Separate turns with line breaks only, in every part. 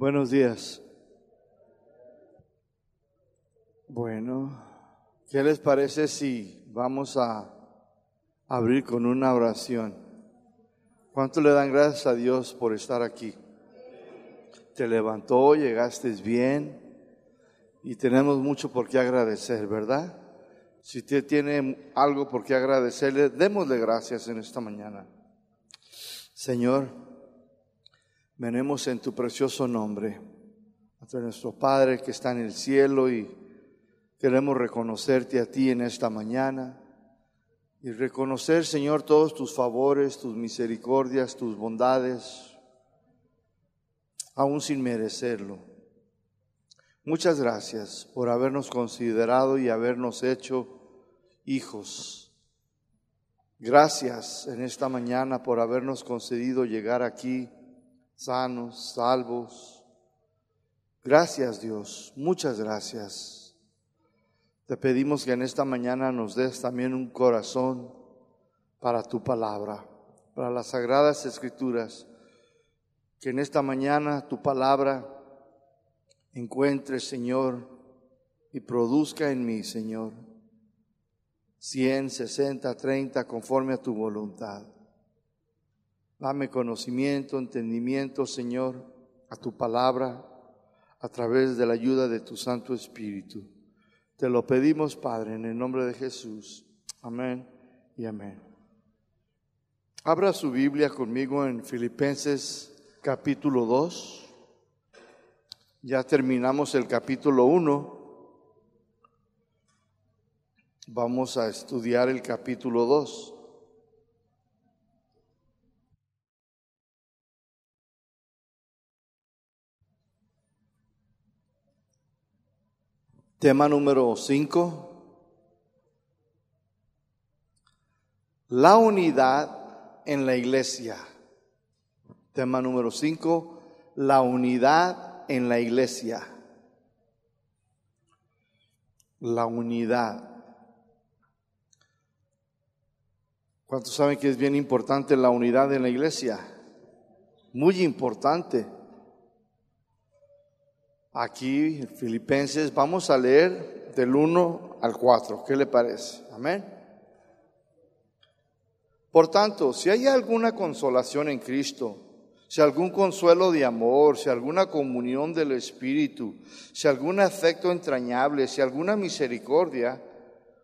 Buenos días. Bueno, ¿qué les parece si vamos a abrir con una oración? ¿Cuánto le dan gracias a Dios por estar aquí? Te levantó, llegaste bien y tenemos mucho por qué agradecer, ¿verdad? Si usted tiene algo por qué agradecerle, démosle gracias en esta mañana. Señor, venemos en tu precioso nombre, ante nuestro Padre que está en el cielo y queremos reconocerte a ti en esta mañana y reconocer, Señor, todos tus favores, tus misericordias, tus bondades, aún sin merecerlo. Muchas gracias por habernos considerado y habernos hecho hijos Gracias en esta mañana por habernos concedido llegar aquí sanos, salvos. Gracias Dios, muchas gracias. Te pedimos que en esta mañana nos des también un corazón para tu palabra, para las sagradas escrituras. Que en esta mañana tu palabra encuentre, Señor, y produzca en mí, Señor, 100, 60, 30, conforme a tu voluntad. Dame conocimiento, entendimiento, Señor, a tu palabra, a través de la ayuda de tu Santo Espíritu. Te lo pedimos, Padre, en el nombre de Jesús. Amén y amén. Abra su Biblia conmigo en Filipenses capítulo 2. Ya terminamos el capítulo 1 Vamos a estudiar el capítulo 2. Tema número 5. La unidad en la iglesia. Tema número 5. La unidad en la iglesia. La unidad. ¿Cuántos saben que es bien importante la unidad en la iglesia? Muy importante. Aquí, Filipenses, vamos a leer del 1 al 4. ¿Qué le parece? Amén. Por tanto, si hay alguna consolación en Cristo, si algún consuelo de amor, si alguna comunión del Espíritu, si algún afecto entrañable, si alguna misericordia,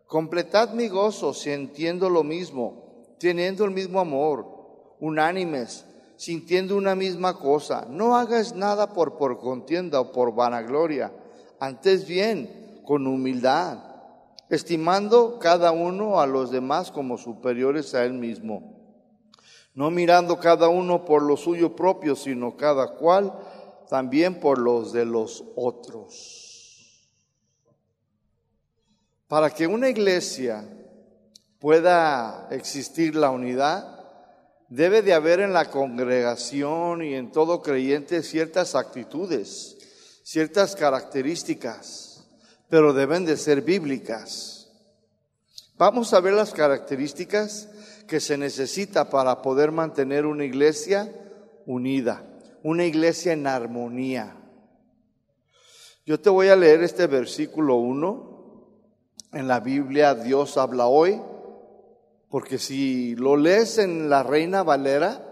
completad mi gozo si entiendo lo mismo teniendo el mismo amor, unánimes, sintiendo una misma cosa. No hagas nada por, por contienda o por vanagloria, antes bien, con humildad, estimando cada uno a los demás como superiores a él mismo. No mirando cada uno por lo suyo propio, sino cada cual también por los de los otros. Para que una iglesia pueda existir la unidad, debe de haber en la congregación y en todo creyente ciertas actitudes, ciertas características, pero deben de ser bíblicas. Vamos a ver las características que se necesita para poder mantener una iglesia unida, una iglesia en armonía. Yo te voy a leer este versículo 1. En la Biblia Dios habla hoy porque si lo lees en la Reina Valera,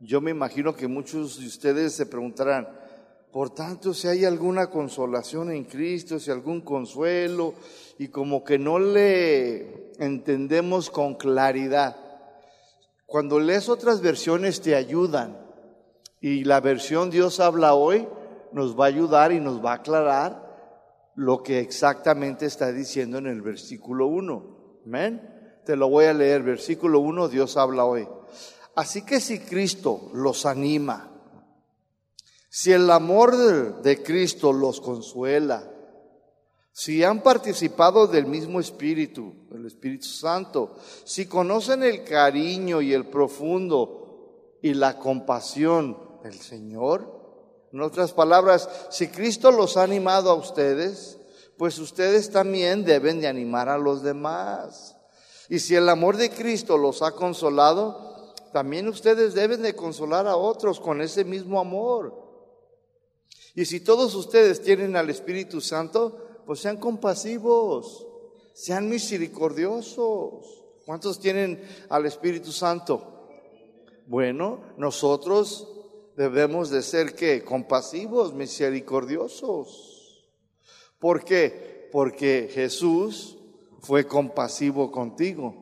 yo me imagino que muchos de ustedes se preguntarán, por tanto, si hay alguna consolación en Cristo, si algún consuelo, y como que no le entendemos con claridad. Cuando lees otras versiones te ayudan, y la versión Dios habla hoy nos va a ayudar y nos va a aclarar lo que exactamente está diciendo en el versículo 1. Amén. Te lo voy a leer, versículo 1, Dios habla hoy. Así que si Cristo los anima, si el amor de, Cristo los consuela, si han participado del mismo Espíritu, el Espíritu Santo, si conocen el cariño y el profundo y la compasión del Señor, en otras palabras, si Cristo los ha animado a ustedes, pues ustedes también deben de animar a los demás. Y si el amor de Cristo los ha consolado, también ustedes deben de consolar a otros con ese mismo amor. Y si todos ustedes tienen al Espíritu Santo, pues sean compasivos, sean misericordiosos. ¿Cuántos tienen al Espíritu Santo? Bueno, nosotros debemos de ser que compasivos, misericordiosos. ¿Por qué? Porque Jesús fue compasivo contigo,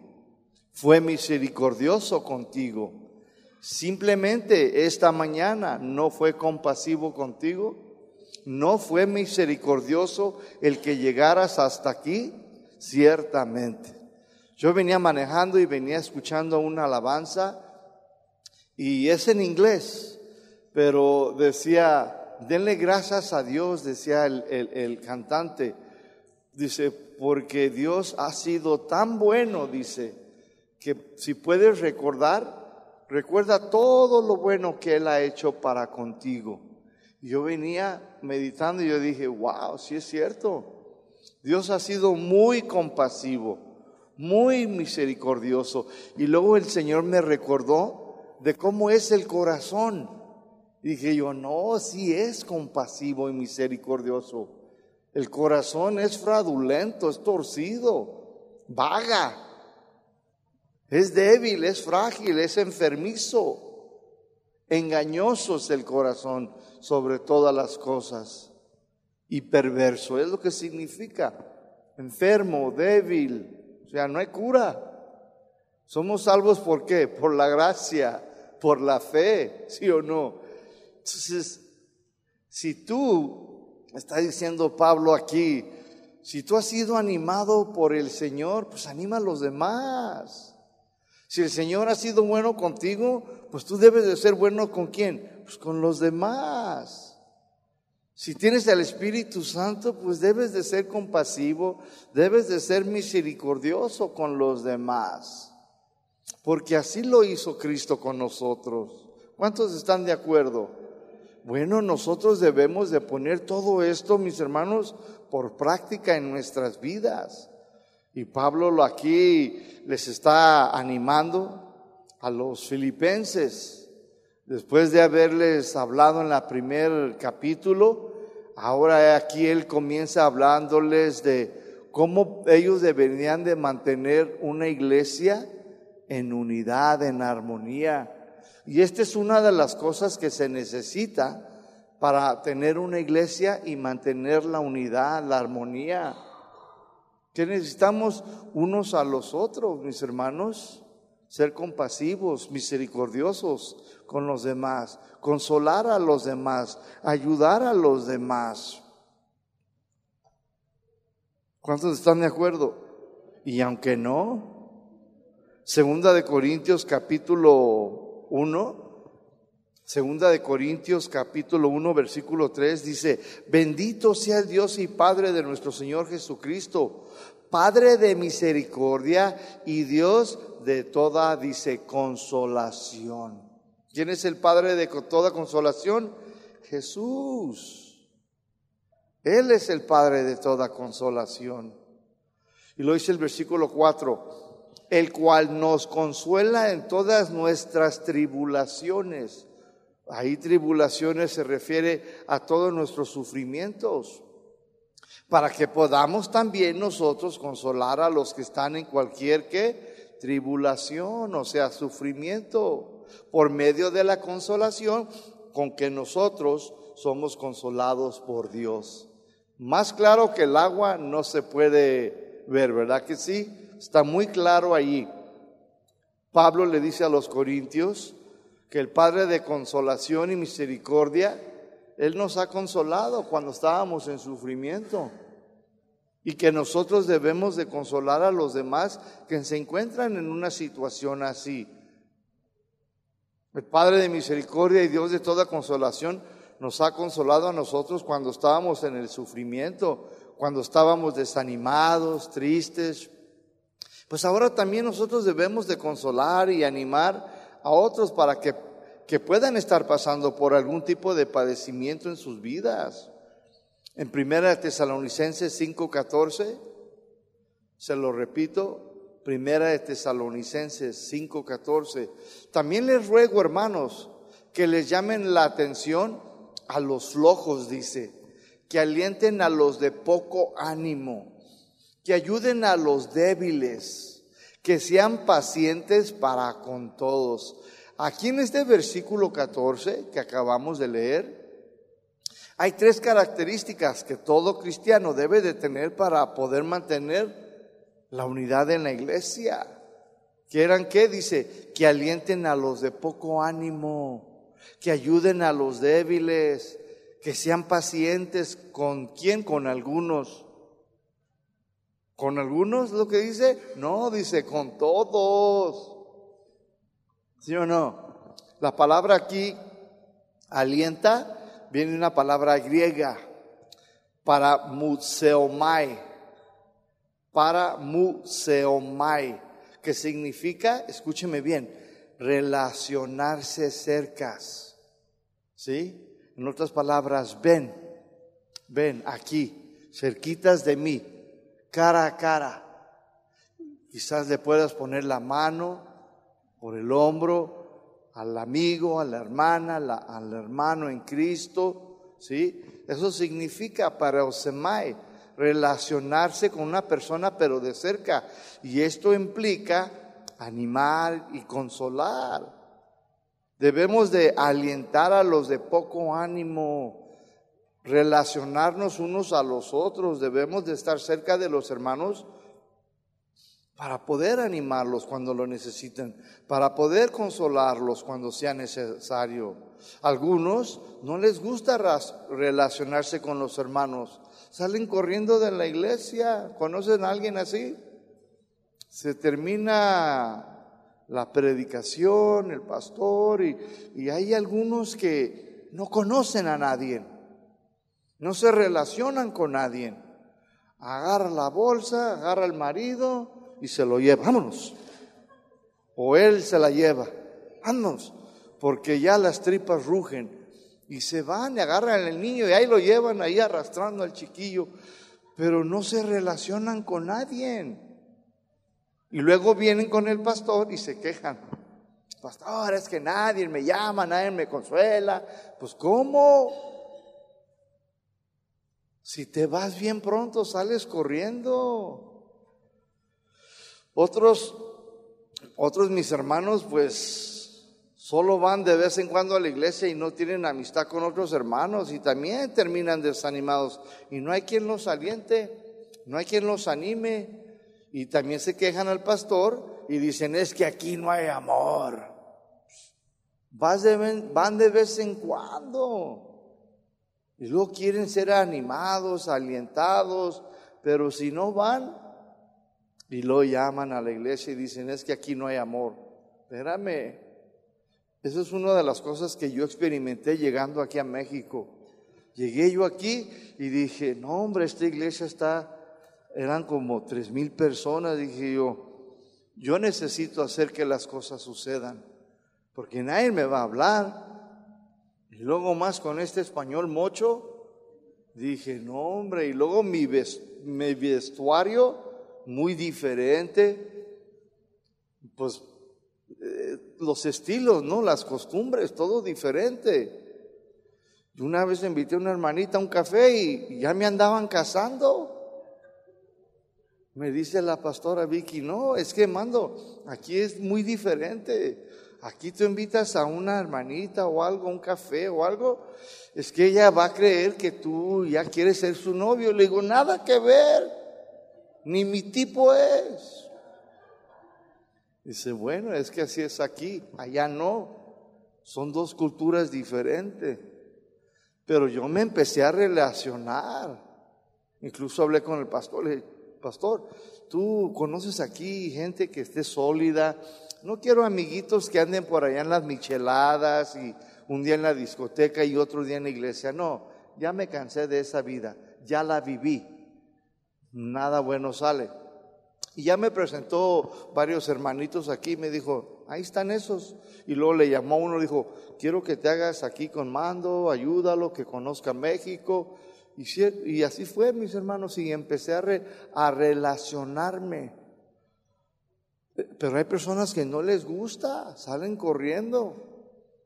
fue misericordioso contigo. Simplemente esta mañana no fue compasivo contigo, no fue misericordioso el que llegaras hasta aquí, ciertamente. Yo venía manejando y venía escuchando una alabanza y es en inglés, pero decía, denle gracias a Dios, decía el, el cantante, dice, porque Dios ha sido tan bueno, dice, que si puedes recordar, recuerda todo lo bueno que Él ha hecho para contigo. yo venía meditando y yo dije, wow, sí es cierto. Dios ha sido muy compasivo, muy misericordioso. Y luego el Señor me recordó de cómo es el corazón. dije yo, no, sí es compasivo y misericordioso. El corazón es fraudulento, es torcido, vaga. Es débil, es frágil, es enfermizo. Engañoso es el corazón sobre todas las cosas. Y perverso es lo que significa. Enfermo, débil. O sea, no hay cura. Somos salvos por qué? Por la gracia, por la fe, ¿sí o no? Entonces, si tú, está diciendo Pablo aquí, si tú has sido animado por el Señor, pues anima a los demás. Si el Señor ha sido bueno contigo, pues tú debes de ser bueno con quién? Pues con los demás. Si tienes al Espíritu Santo, pues debes de ser compasivo, debes de ser misericordioso con los demás. Porque así lo hizo Cristo con nosotros. ¿Cuántos están de acuerdo? Bueno, nosotros debemos de poner todo esto, mis hermanos, por práctica en nuestras vidas. Y Pablo lo aquí les está animando a los filipenses. Después de haberles hablado en la primer capítulo, ahora aquí él comienza hablándoles de cómo ellos deberían de mantener una iglesia en unidad, en armonía. Y esta es una de las cosas que se necesita para tener una iglesia y mantener la unidad, la armonía que necesitamos unos a los otros, mis hermanos, ser compasivos, misericordiosos con los demás, consolar a los demás, ayudar a los demás. ¿Cuántos están de acuerdo? Y aunque no, segunda de Corintios capítulo 1, Segunda de Corintios capítulo 1 versículo 3 dice, bendito sea el Dios y Padre de nuestro Señor Jesucristo, Padre de misericordia y Dios de toda, dice, consolación. ¿Quién es el Padre de toda consolación? Jesús. Él es el Padre de toda consolación. Y lo dice el versículo 4, el cual nos consuela en todas nuestras tribulaciones Ahí tribulaciones se refiere a todos nuestros sufrimientos, para que podamos también nosotros consolar a los que están en cualquier que tribulación, o sea, sufrimiento, por medio de la consolación con que nosotros somos consolados por Dios. Más claro que el agua no se puede ver, ¿verdad que sí? Está muy claro allí. Pablo le dice a los corintios, que el Padre de consolación y misericordia, Él nos ha consolado cuando estábamos en sufrimiento y que nosotros debemos de consolar a los demás que se encuentran en una situación así. El Padre de misericordia y Dios de toda consolación nos ha consolado a nosotros cuando estábamos en el sufrimiento, cuando estábamos desanimados, tristes. Pues ahora también nosotros debemos de consolar y animar a otros para que, que puedan estar pasando por algún tipo de padecimiento en sus vidas. En Primera Tesalonicenses 5:14, se lo repito, Primera de Tesalonicenses 5:14. También les ruego, hermanos, que les llamen la atención a los flojos, dice, que alienten a los de poco ánimo, que ayuden a los débiles, que sean pacientes para con todos. Aquí en este versículo 14 que acabamos de leer, hay tres características que todo cristiano debe de tener para poder mantener la unidad en la iglesia. ¿Quieran qué? Dice, que alienten a los de poco ánimo, que ayuden a los débiles, que sean pacientes con quién, con algunos. ¿Con algunos lo que dice? No, dice con todos. ¿Sí o no? La palabra aquí, alienta, viene una palabra griega, para museomai, para museomai, que significa, escúcheme bien, relacionarse cercas. ¿Sí? En otras palabras, ven, ven aquí, cerquitas de mí, cara a cara. Quizás le puedas poner la mano por el hombro al amigo, a la hermana, al hermano en Cristo, ¿sí? Eso significa para Osemai relacionarse con una persona pero de cerca. Y esto implica animar y consolar. Debemos de alentar a los de poco ánimo, relacionarnos unos a los otros, debemos de estar cerca de los hermanos para poder animarlos cuando lo necesiten, para poder consolarlos cuando sea necesario. Algunos no les gusta relacionarse con los hermanos, salen corriendo de la iglesia. ¿Conocen a alguien así? Se termina la predicación, el pastor, y, y hay algunos que no conocen a nadie, no se relacionan con nadie. Agarra la bolsa, agarra al marido, y se lo lleva. Vámonos. O él se la lleva. Vámonos. Porque ya las tripas rugen. Y se van y agarran al niño y ahí lo llevan ahí arrastrando al chiquillo. Pero no se relacionan con nadie. Y luego vienen con el pastor y se quejan. Pastor, es que nadie me llama, nadie me consuela. Pues ¿cómo? Si te vas bien pronto, sales corriendo. Otros, otros mis hermanos, pues solo van de vez en cuando a la iglesia y no tienen amistad con otros hermanos y también terminan desanimados. Y no hay quien los aliente, no hay quien los anime. Y también se quejan al pastor y dicen, es que aquí no hay amor. Vas de, van de vez en cuando. Y luego quieren ser animados, alientados, pero si no van, y lo llaman a la iglesia y dicen, es que aquí no hay amor. Espérame, eso es una de las cosas que yo experimenté llegando aquí a México. Llegué yo aquí y dije, no hombre, esta iglesia está, eran como tres mil personas. Dije yo, yo necesito hacer que las cosas sucedan, porque nadie me va a hablar. Y luego más con este español mocho, dije, no hombre, y luego mi, vestuario muy diferente, pues eh, los estilos, ¿no? Las costumbres, todo diferente. Yo una vez invité a una hermanita a un café y ya me andaban casando. Me dice la pastora Vicky, no, es que mando, aquí es muy diferente. Aquí tú invitas a una hermanita o algo, un café o algo, es que ella va a creer que tú ya quieres ser su novio. Le digo, nada que ver ni mi tipo es. Dice, bueno, es que así es aquí, allá no. Son dos culturas diferentes. Pero yo me empecé a relacionar. Incluso hablé con el pastor. Le dije, pastor, tú conoces aquí gente que esté sólida. No quiero amiguitos que anden por allá en las micheladas y un día en la discoteca y otro día en la iglesia. No, ya me cansé de esa vida. Ya la viví nada bueno sale. Y ya me presentó varios hermanitos aquí, me dijo, ahí están esos. Y luego le llamó uno, dijo, quiero que te hagas aquí con mando, ayúdalo, que conozca México. Y, y así fue, mis hermanos, y empecé a relacionarme. Pero hay personas que no les gusta, salen corriendo.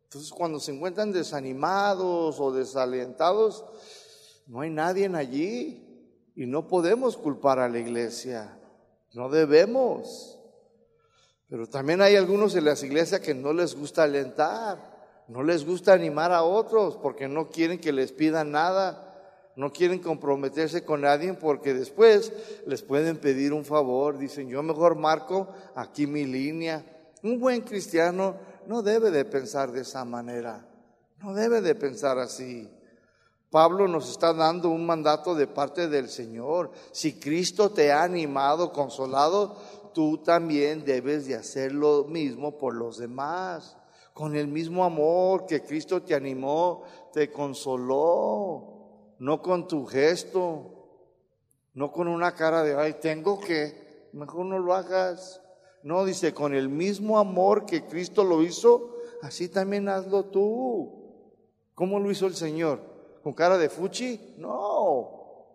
Entonces cuando se encuentran desanimados o desalentados, no hay nadie allí y no podemos culpar a la iglesia, no debemos. Pero también hay algunos en las iglesias que no les gusta alentar, no les gusta animar a otros porque no quieren que les pidan nada, no quieren comprometerse con nadie porque después les pueden pedir un favor. Dicen, yo mejor marco aquí mi línea. Un buen cristiano no debe de pensar de esa manera, no debe de pensar así. Pablo nos está dando un mandato de parte del Señor. Si Cristo te ha animado, consolado, tú también debes de hacer lo mismo por los demás. Con el mismo amor que Cristo te animó, te consoló. No con tu gesto, no con una cara de, ay, tengo que, mejor no lo hagas. No, dice, con el mismo amor que Cristo lo hizo, así también hazlo tú. ¿Cómo lo hizo el Señor? con cara de fuchi? No.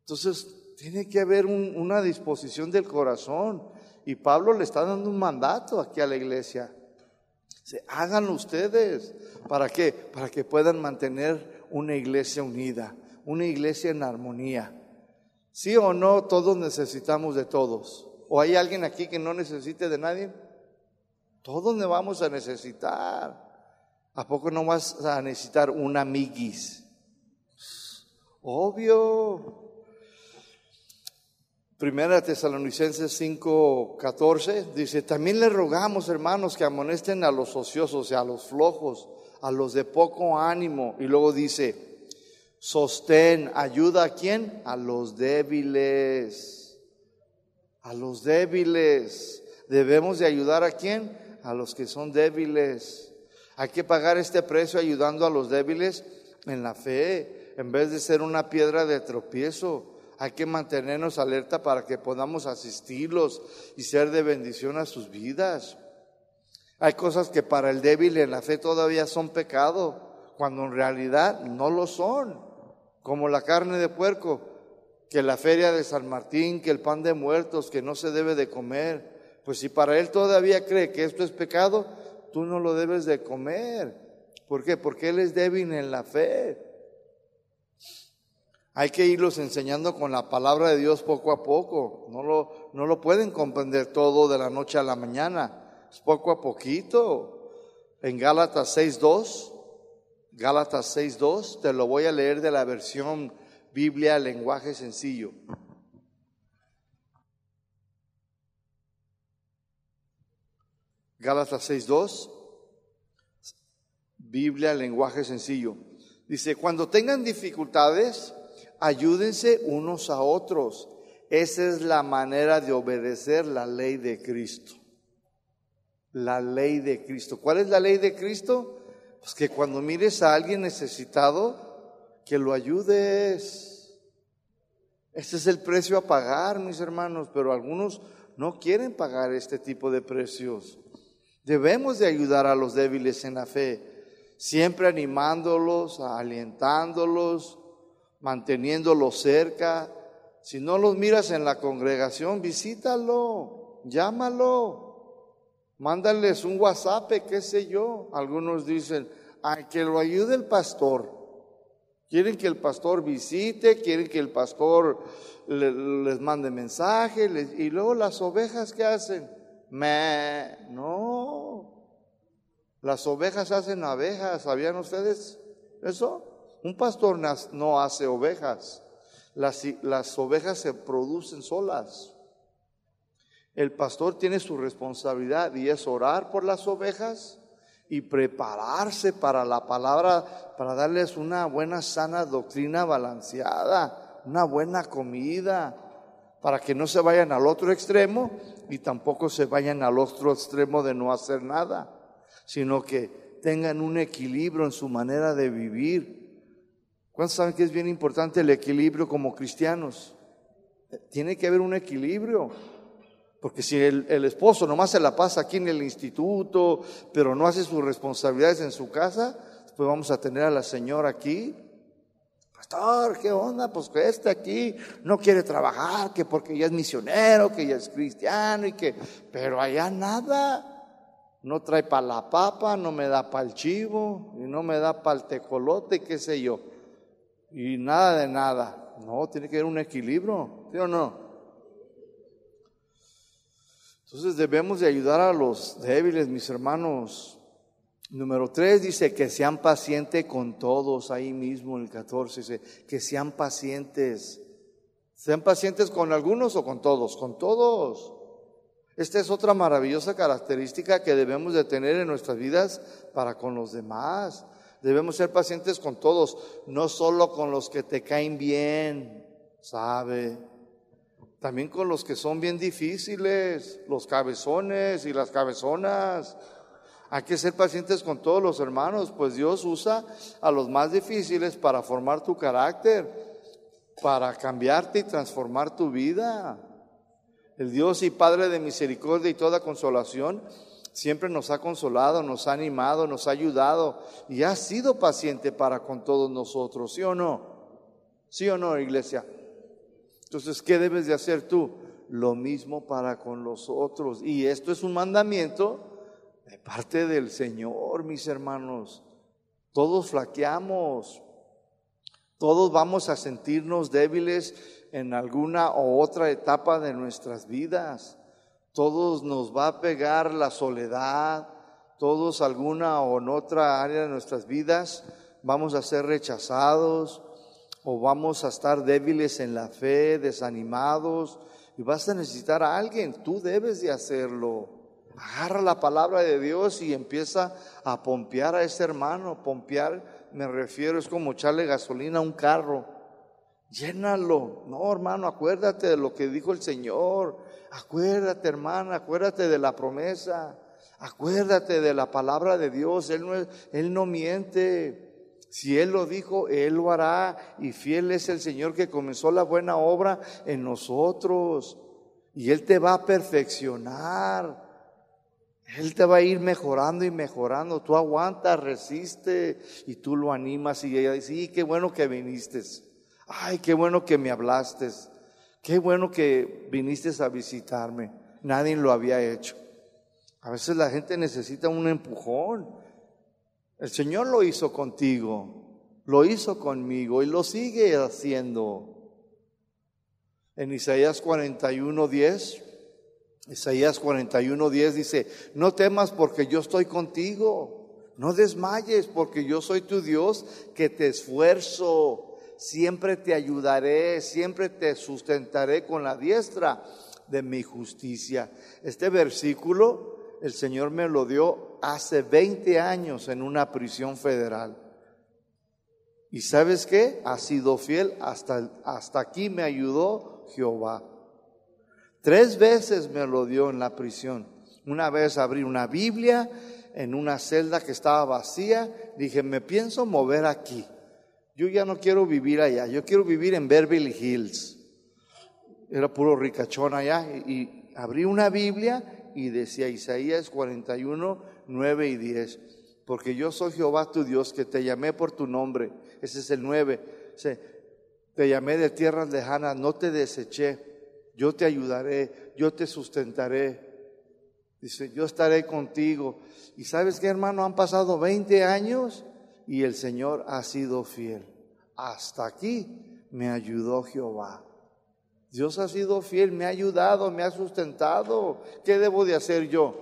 Entonces, tiene que haber una disposición del corazón. Y Pablo le está dando un mandato aquí a la iglesia. Háganlo ustedes. ¿Para qué? Para que puedan mantener una iglesia unida, una iglesia en armonía. ¿Sí o no? Todos necesitamos de todos. ¿O hay alguien aquí que no necesite de nadie? Todos le vamos a necesitar. ¿A poco no vas a necesitar un amiguis? Obvio. Primera Tesalonicenses 5:14 dice, también le rogamos, hermanos, que amonesten a los ociosos y a los flojos, a los de poco ánimo. Y luego dice, sostén, ayuda a quién? A los débiles. A los débiles. Debemos de ayudar a quién? A los que son débiles. Hay que pagar este precio ayudando a los débiles en la fe, en vez de ser una piedra de tropiezo. Hay que mantenernos alerta para que podamos asistirlos y ser de bendición a sus vidas. Hay cosas que para el débil en la fe todavía son pecado, cuando en realidad no lo son, como la carne de puerco, que la feria de San Martín, que el pan de muertos, que no se debe de comer. Pues si para él todavía cree que esto es pecado, tú no lo debes de comer. ¿Por qué? Porque Él es débil en la fe. Hay que irlos enseñando con la palabra de Dios poco a poco. No lo, no lo pueden comprender todo de la noche a la mañana. Es poco a poquito. En Gálatas 6.2, Gálatas 6.2, te lo voy a leer de la versión Biblia, lenguaje sencillo. Gálatas 6.2, Biblia, lenguaje sencillo. Dice, cuando tengan dificultades, ayúdense unos a otros. Esa es la manera de obedecer la ley de Cristo. La ley de Cristo. ¿Cuál es la ley de Cristo? Pues que cuando mires a alguien necesitado, que lo ayudes. Este es el precio a pagar, mis hermanos, pero algunos no quieren pagar este tipo de precios. Debemos de ayudar a los débiles en la fe, siempre animándolos, alientándolos, manteniéndolos cerca. Si no los miras en la congregación, visítalo, llámalo, mándales un WhatsApp, qué sé yo. Algunos dicen, ay, que lo ayude el pastor. Quieren que el pastor visite, quieren que el pastor les mande mensaje, y luego las ovejas, ¿qué hacen? Me, no. Las ovejas hacen abejas, ¿sabían ustedes eso? Un pastor no hace ovejas. Las, las ovejas se producen solas. El pastor tiene su responsabilidad y es orar por las ovejas y prepararse para la palabra, para darles una buena, sana doctrina balanceada, una buena comida, para que no se vayan al otro extremo y tampoco se vayan al otro extremo de no hacer nada, sino que tengan un equilibrio en su manera de vivir. ¿Cuántos saben que es bien importante el equilibrio como cristianos? Tiene que haber un equilibrio. Porque si el, el, esposo nomás se la pasa aquí en el instituto, pero no hace sus responsabilidades en su casa, pues vamos a tener a la señora aquí Pastor, ¿qué onda? Pues que este aquí no quiere trabajar, que porque ya es misionero, que ya es cristiano y que, pero allá nada. no trae para la papa, no me da para el chivo, y no me da para el tecolote, qué sé yo. Y nada de nada. No, tiene que haber un equilibrio, ¿sí o no? Entonces debemos de ayudar a los débiles, mis hermanos. Número tres dice que sean pacientes con todos, ahí mismo en el 14 dice que sean pacientes. Sean pacientes con algunos o con todos, con todos. Esta es otra maravillosa característica que debemos de tener en nuestras vidas para con los demás. Debemos ser pacientes con todos, no solo con los que te caen bien, ¿sabe? También con los que son bien difíciles, los cabezones y las cabezonas. Hay que ser pacientes con todos los hermanos, pues Dios usa a los más difíciles para formar tu carácter, para cambiarte y transformar tu vida. El Dios y Padre de misericordia y toda consolación siempre nos ha consolado, nos ha animado, nos ha ayudado y ha sido paciente para con todos nosotros, ¿sí o no? ¿Sí o no, iglesia? Entonces, ¿qué debes de hacer tú? Lo mismo para con los otros. Y esto es un mandamiento de parte del Señor, mis hermanos. Todos flaqueamos, todos vamos a sentirnos débiles en alguna o otra etapa de nuestras vidas. Todos nos va a pegar la soledad, todos alguna o en otra área de nuestras vidas vamos a ser rechazados o vamos a estar débiles en la fe, desanimados y vas a necesitar a alguien, tú debes de hacerlo. Agarra la palabra de Dios y empieza a pompear a ese hermano. Pompear, me refiero, es como echarle gasolina a un carro Llénalo. No, hermano, acuérdate de lo que dijo el Señor. Acuérdate, hermana, acuérdate de la promesa. Acuérdate de la palabra de Dios. Él no, él no miente. Si Él lo dijo, Él lo hará. Y fiel es el Señor que comenzó la buena obra en nosotros. Y Él te va a perfeccionar. Él te va a ir mejorando y mejorando. Tú aguantas, resiste y tú lo animas. Y ella dice, sí, qué bueno que viniste ay, qué bueno que me hablaste, qué bueno que viniste a visitarme. Nadie lo había hecho. A veces la gente necesita un empujón. El Señor lo hizo contigo, lo hizo conmigo y lo sigue haciendo. En Isaías 41, 10, Isaías 41, 10 dice, no temas porque yo estoy contigo, no desmayes porque yo soy tu Dios que te esfuerzo siempre te ayudaré, siempre te sustentaré con la diestra de mi justicia. Este versículo el Señor me lo dio hace 20 años en una prisión federal. ¿Y sabes qué? Ha sido fiel hasta, hasta aquí me ayudó Jehová. Tres veces me lo dio en la prisión. Una vez abrí una Biblia en una celda que estaba vacía. Dije, me pienso mover aquí yo ya no quiero vivir allá, yo quiero vivir en Beverly Hills. Era puro ricachón allá y, abrí una Biblia y decía Isaías 41, 9 y 10, porque yo soy Jehová tu Dios que te llamé por tu nombre, ese es el 9, te llamé de tierras lejanas, no te deseché, yo te ayudaré, yo te sustentaré. Dice, yo estaré contigo. Y sabes qué, hermano, han pasado 20 años y el Señor ha sido fiel. Hasta aquí me ayudó Jehová. Dios ha sido fiel, me ha ayudado, me ha sustentado. ¿Qué debo de hacer yo?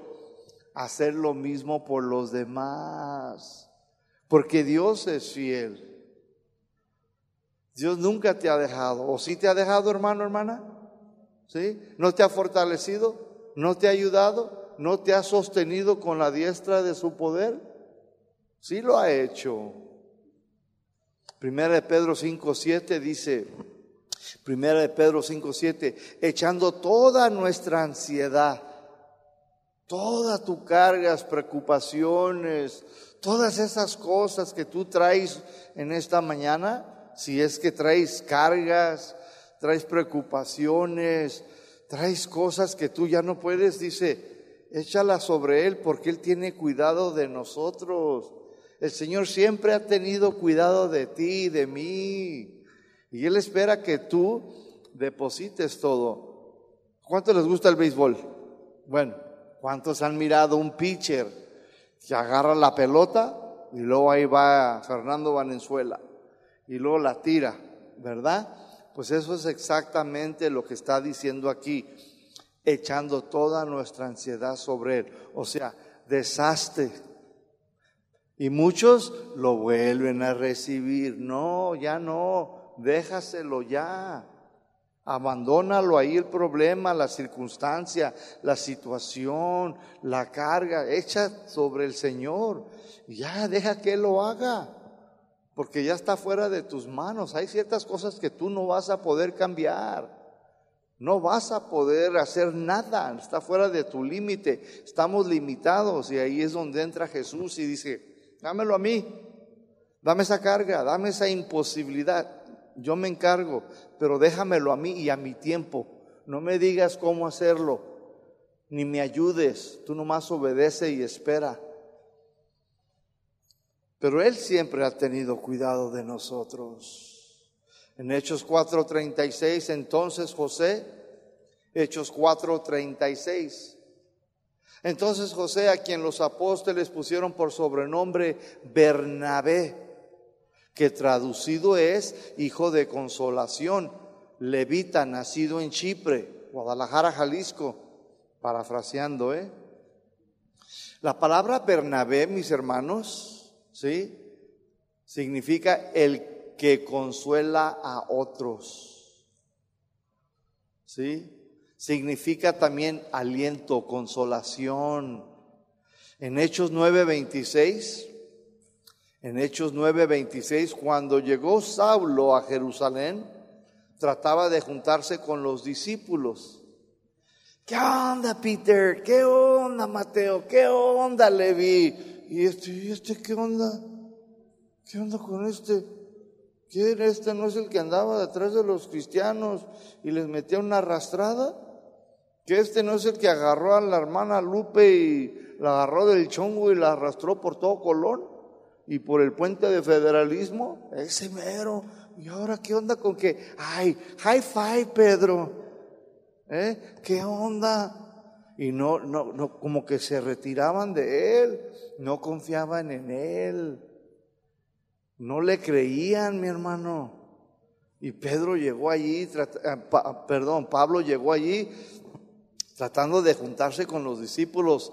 Hacer lo mismo por los demás. Porque Dios es fiel. Dios nunca te ha dejado. ¿O sí te ha dejado, hermano, hermana? ¿Sí? ¿No te ha fortalecido? ¿No te ha ayudado? ¿No te ha sostenido con la diestra de su poder? Sí lo ha hecho. Primera de Pedro 5, 7 dice, Primera de Pedro 5, 7, echando toda nuestra ansiedad, todas tus cargas, preocupaciones, todas esas cosas que tú traes en esta mañana, si es que traes cargas, traes preocupaciones, traes cosas que tú ya no puedes, dice, échala sobre Él porque Él tiene cuidado de nosotros. El Señor siempre ha tenido cuidado de ti y de mí. Y Él espera que tú deposites todo. ¿Cuánto les gusta el béisbol? Bueno, ¿Cuántos han mirado un pitcher que agarra la pelota y luego ahí va Fernando Valenzuela y luego la tira, ¿verdad? Pues eso es exactamente lo que está diciendo aquí, echando toda nuestra ansiedad sobre él. O sea, desastre. Y muchos lo vuelven a recibir. No, ya no, déjaselo ya. Abandónalo ahí el problema, la circunstancia, la situación, la carga, echa sobre el Señor. Ya deja que Él lo haga, porque ya está fuera de tus manos. Hay ciertas cosas que tú no vas a poder cambiar. No vas a poder hacer nada, está fuera de tu límite. Estamos limitados y ahí es donde entra Jesús y dice, dámelo a mí, dame esa carga, dame esa imposibilidad yo me encargo, pero déjamelo a mí y a mi tiempo. No me digas cómo hacerlo, ni me ayudes, tú nomás obedece y espera. Pero Él siempre ha tenido cuidado de nosotros. En Hechos 4:36, entonces José, Hechos 4:36. Entonces José, a quien los apóstoles pusieron por sobrenombre Bernabé, que traducido es hijo de consolación, levita, nacido en Chipre, Guadalajara, Jalisco, parafraseando, ¿eh? La palabra Bernabé, mis hermanos, ¿sí? Significa el que consuela a otros. ¿Sí? Significa también aliento, consolación. En Hechos 9:26 en Hechos 9:26, cuando llegó Saulo a Jerusalén, trataba de juntarse con los discípulos. ¿Qué onda, Peter? ¿Qué onda, Mateo? ¿Qué onda, Levi? ¿Y este, ¿y este qué onda? ¿Qué onda con este? ¿Quién? ¿Este no es el que andaba detrás de los cristianos y les metía una arrastrada? ¿Que este no es el que agarró a la hermana Lupe y la agarró del chongo y la arrastró por todo Colón? Y por el puente de federalismo, ese mero. ¿Y ahora qué onda con que, ay, high five, Pedro? ¿Eh? ¿Qué onda? Y no, no, no, como que se retiraban de él, no confiaban en él, no le creían, mi hermano. Y Pedro llegó allí, eh, perdón, Pablo llegó allí tratando de juntarse con los discípulos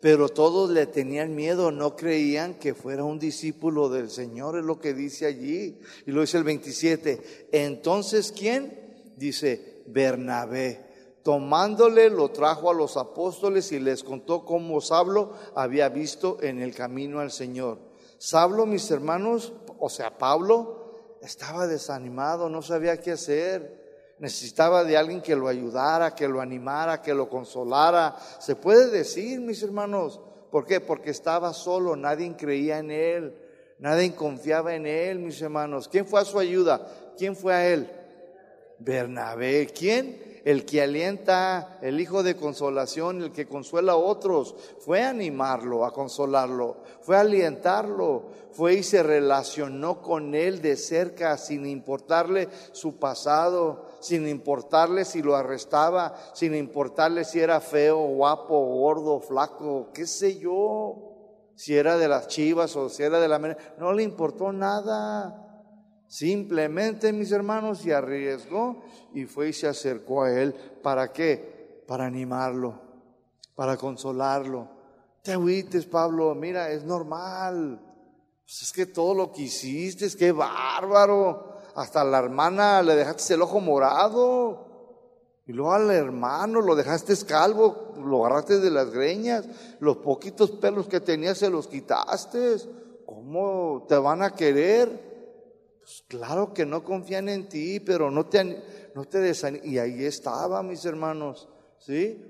pero todos le tenían miedo, no creían que fuera un discípulo del Señor, es lo que dice allí. Y lo dice el 27. Entonces, ¿quién? Dice Bernabé. Tomándole lo trajo a los apóstoles y les contó cómo Sablo había visto en el camino al Señor. Sablo, mis hermanos, o sea, Pablo, estaba desanimado, no sabía qué hacer necesitaba de alguien que lo ayudara, que lo animara, que lo consolara. Se puede decir, mis hermanos, ¿por qué? Porque estaba solo, nadie creía en él, nadie confiaba en él, mis hermanos. ¿Quién fue a su ayuda? ¿Quién fue a él? Bernabé. ¿Quién? El que alienta, el hijo de consolación, el que consuela a otros, fue a animarlo, a consolarlo, fue a alientarlo, fue y se relacionó con él de cerca sin importarle su pasado, sin importarle si lo arrestaba, sin importarle si era feo, guapo, gordo, flaco, qué sé yo, si era de las chivas o si era de la... No le importó nada. Simplemente, mis hermanos, se arriesgó y fue y se acercó a él. ¿Para qué? Para animarlo, para consolarlo. Te agüites, Pablo, mira, es normal. Pues es que todo lo que hiciste, es que bárbaro. Hasta la hermana le dejaste el ojo morado. Y luego al hermano lo dejaste calvo, lo agarraste de las greñas. Los poquitos pelos que tenía se los quitaste. ¿Cómo te van a querer? Pues claro que no confían en ti, pero no te, no te. Y ahí estaba, mis hermanos, ¿sí?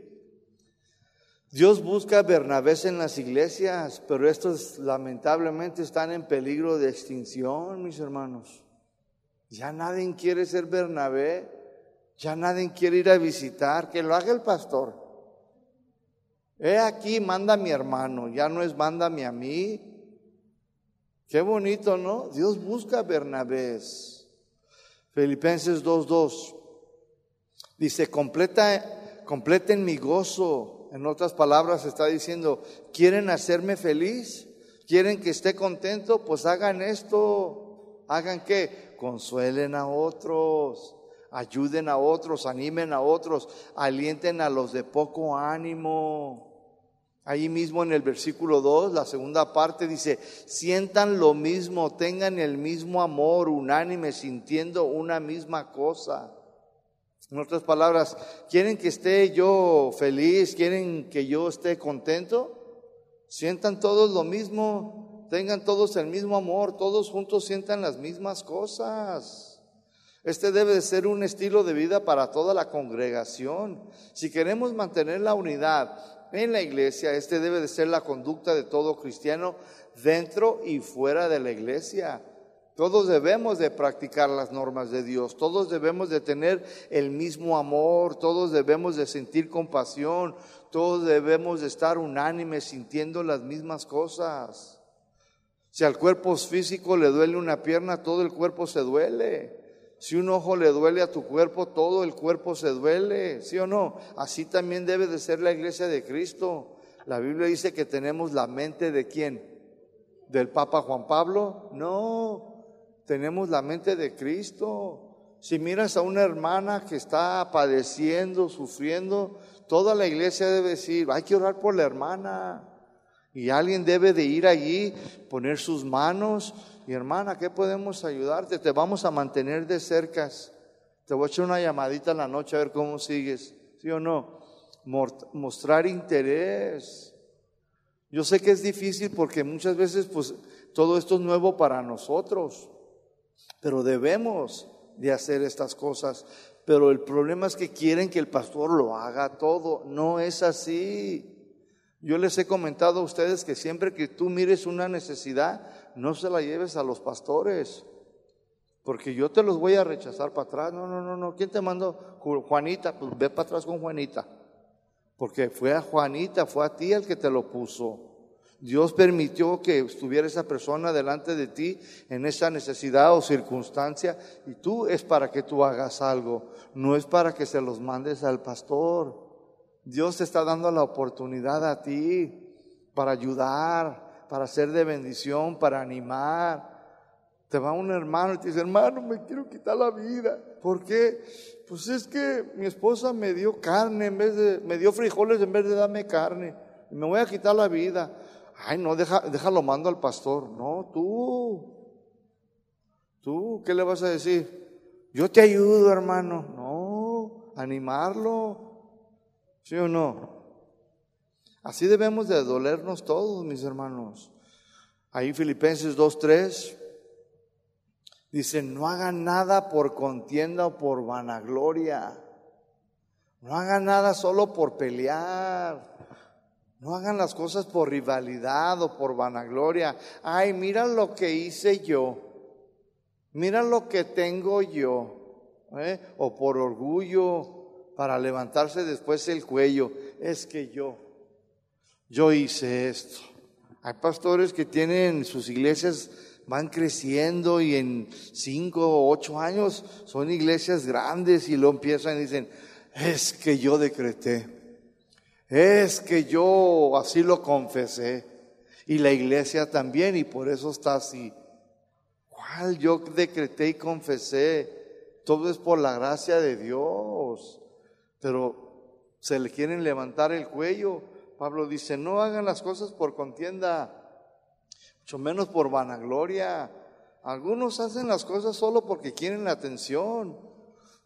Dios busca Bernabés en las iglesias, pero estos lamentablemente están en peligro de extinción, mis hermanos. Ya nadie quiere ser Bernabé, ya nadie quiere ir a visitar, que lo haga el pastor. He aquí, manda a mi hermano, ya no es mándame a mí, Qué bonito, ¿no? Dios busca Bernabés. Filipenses 2.2 dice, completa, completen mi gozo En otras palabras, está diciendo, ¿quieren hacerme feliz? ¿Quieren que esté contento? Pues hagan esto. ¿Hagan qué? Consuelen a otros, ayuden a otros, animen a otros, alienten a los de poco ánimo. Ahí mismo en el versículo 2, la segunda parte dice, sientan lo mismo, tengan el mismo amor, unánime, sintiendo una misma cosa. En otras palabras, ¿quieren que esté yo feliz? ¿Quieren que yo esté contento? Sientan todos lo mismo, tengan todos el mismo amor, todos juntos sientan las mismas cosas. Este debe de ser un estilo de vida para toda la congregación. Si queremos mantener la unidad en la iglesia, este debe de ser la conducta de todo cristiano dentro y fuera de la iglesia. Todos debemos de practicar las normas de Dios, todos debemos de tener el mismo amor, todos debemos de sentir compasión, todos debemos de estar unánimes sintiendo las mismas cosas. Si al cuerpo físico le duele una pierna, todo el cuerpo se duele. Si un ojo le duele a tu cuerpo, todo el cuerpo se duele, ¿sí o no? Así también debe de ser la iglesia de Cristo. La Biblia dice que tenemos la mente de quién? ¿Del Papa Juan Pablo? No, tenemos la mente de Cristo. Si miras a una hermana que está padeciendo, sufriendo, toda la iglesia debe decir, hay que orar por la hermana. Y alguien debe de ir allí, poner sus manos. Y hermana, ¿qué podemos ayudarte? Te vamos a mantener de cerca. Te voy a echar una llamadita en la noche a ver cómo sigues. ¿Sí o no? Mostrar interés. Yo sé que es difícil porque muchas veces pues todo esto es nuevo para nosotros. Pero debemos de hacer estas cosas. Pero el problema es que quieren que el pastor lo haga todo. No es así. Yo les he comentado a ustedes que siempre que tú mires una necesidad, no se la lleves a los pastores. Porque yo te los voy a rechazar para atrás. No, no, no, no. ¿Quién te mandó? Juanita, pues ve para atrás con Juanita. Porque fue a Juanita, fue a ti el que te lo puso. Dios permitió que estuviera esa persona delante de ti en esa necesidad o circunstancia y tú es para que tú hagas algo, no es para que se los mandes al pastor. Dios te está dando la oportunidad a ti para ayudar, para ser de bendición, para animar. Te va un hermano y te dice, hermano, me quiero quitar la vida. ¿Por qué? Pues es que mi esposa me dio carne en vez de, me dio frijoles en vez de darme carne. Me voy a quitar la vida. Ay, no, deja, déjalo mando al pastor. No, tú. Tú, ¿qué le vas a decir? Yo te ayudo, hermano. No, animarlo. ¿Sí o no? Así debemos de dolernos todos, mis hermanos. Ahí Filipenses 2.3 dice, no hagan nada por contienda o por vanagloria. No hagan nada solo por pelear. No hagan las cosas por rivalidad o por vanagloria. Ay, mira lo que hice yo. Mira lo que tengo yo. ¿eh? O por orgullo para levantarse después el cuello. Es que yo, yo hice esto. Hay pastores que tienen sus iglesias van creciendo y en cinco o ocho años son iglesias grandes y lo empiezan y dicen, es que yo decreté. Es que yo así lo confesé y la iglesia también y por eso está así. ¿Cuál yo decreté y confesé? Todo es por la gracia de Dios. Pero se le quieren levantar el cuello. Pablo dice, no hagan las cosas por contienda, mucho menos por vanagloria. Algunos hacen las cosas solo porque quieren la atención,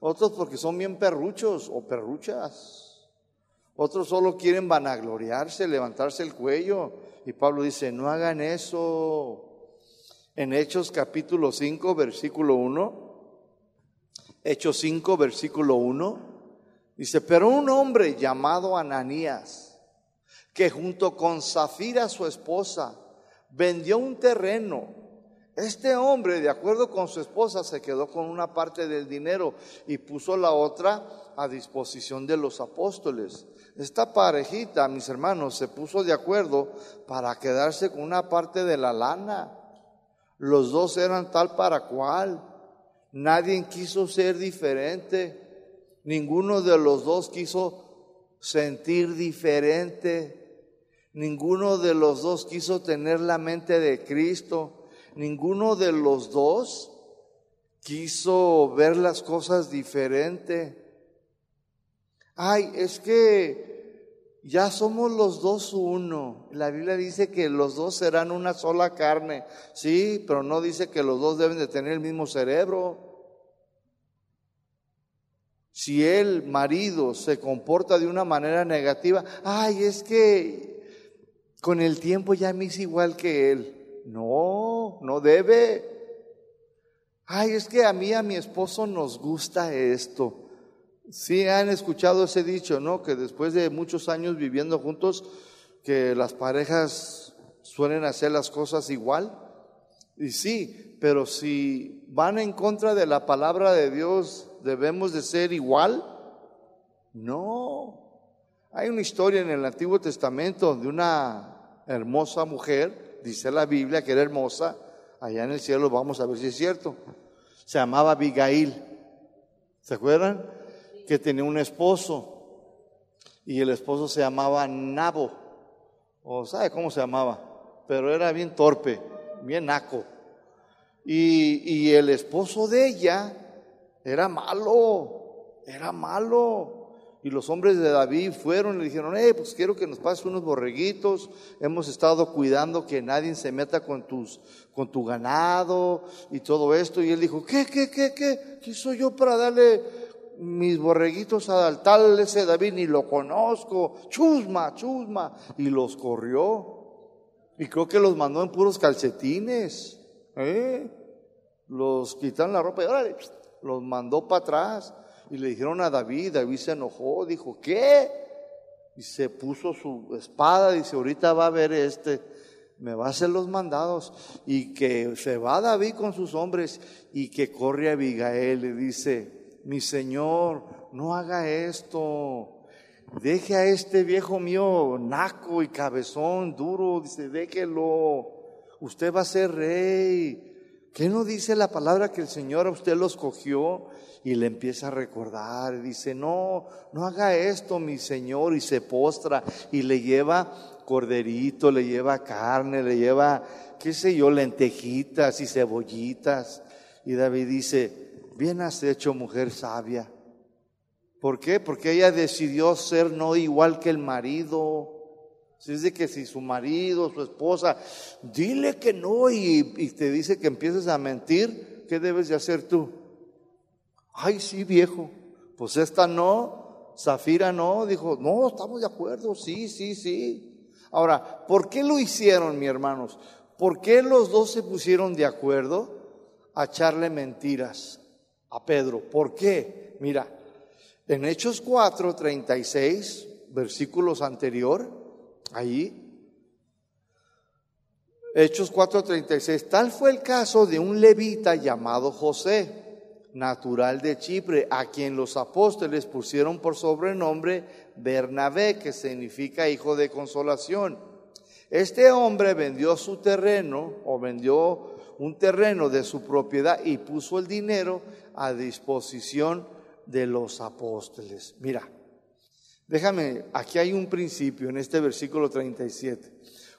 otros porque son bien perruchos o perruchas. Otros solo quieren vanagloriarse, levantarse el cuello. Y Pablo dice, no hagan eso. En Hechos capítulo 5, versículo 1. Hechos 5, versículo 1. Dice, pero un hombre llamado Ananías, que junto con Zafira su esposa, vendió un terreno. Este hombre, de acuerdo con su esposa, se quedó con una parte del dinero y puso la otra a disposición de los apóstoles. Esta parejita, mis hermanos, se puso de acuerdo para quedarse con una parte de la lana. Los dos eran tal para cual. Nadie quiso ser diferente. Ninguno de los dos quiso sentir diferente. Ninguno de los dos quiso tener la mente de Cristo. Ninguno de los dos quiso ver las cosas diferente. Ay, es que ya somos los dos uno. La Biblia dice que los dos serán una sola carne. Sí, pero no dice que los dos deben de tener el mismo cerebro. Si el marido se comporta de una manera negativa, ay, es que con el tiempo ya me hice igual que él. No, no debe. Ay, es que a mí, a mi esposo nos gusta esto. Sí han escuchado ese dicho, ¿no? Que después de muchos años viviendo juntos, que las parejas suelen hacer las cosas igual. Y sí, pero si van en contra de la palabra de Dios, ¿debemos de ser igual? No. Hay una historia en el Antiguo Testamento de una hermosa mujer, dice la Biblia que era hermosa, allá en el cielo vamos a ver si es cierto. Se llamaba Abigail. ¿Se acuerdan? Que tenía un esposo y el esposo se llamaba Nabo. ¿O sabe cómo se llamaba? Pero era bien torpe, bien naco. Y, y el esposo de ella era malo, era malo. Y los hombres de David fueron y le dijeron, eh, pues quiero que nos pases unos borreguitos. Hemos estado cuidando que nadie se meta con tus, con tu ganado y todo esto. Y él dijo, ¿qué, qué, qué, qué? ¿Qué soy yo para darle mis borreguitos al tal ese David? Ni lo conozco. Chusma, chusma. Y los corrió. Y creo que los mandó en puros calcetines. ¿eh? Los quitaron la ropa y órale, los mandó para atrás y le dijeron a David, David se enojó, dijo, ¿qué? Y se puso su espada, dice, ahorita va a ver este, me va a hacer los mandados. Y que se va David con sus hombres y que corre a Abigail y dice, mi señor, no haga esto. Deje a este viejo mío naco y cabezón, duro, dice, déjelo. Usted va a ser rey. ¿Qué no dice la palabra que el Señor a usted los cogió y le empieza a recordar? Dice, no, no haga esto, mi Señor, y se postra y le lleva corderito, le lleva carne, le lleva, qué sé yo, lentejitas y cebollitas. Y David dice, bien has hecho, mujer sabia. ¿Por qué? Porque ella decidió ser no igual que el marido. Si de que si su marido, su esposa, dile que no y, te dice que empieces a mentir, ¿qué debes de hacer tú? Ay, sí, viejo, pues esta no, Zafira no, dijo, no, estamos de acuerdo, sí, sí, sí. Ahora, ¿por qué lo hicieron, mi hermanos? ¿Por qué los dos se pusieron de acuerdo a echarle mentiras a Pedro? ¿Por qué? Mira, en Hechos 4, 36, versículos anterior, Ahí. Hechos 4:36. Tal fue el caso de un levita llamado José, natural de Chipre, a quien los apóstoles pusieron por sobrenombre Bernabé, que significa hijo de consolación. Este hombre vendió su terreno o vendió un terreno de su propiedad y puso el dinero a disposición de los apóstoles. Mira, Déjame, aquí hay un principio en este versículo 37.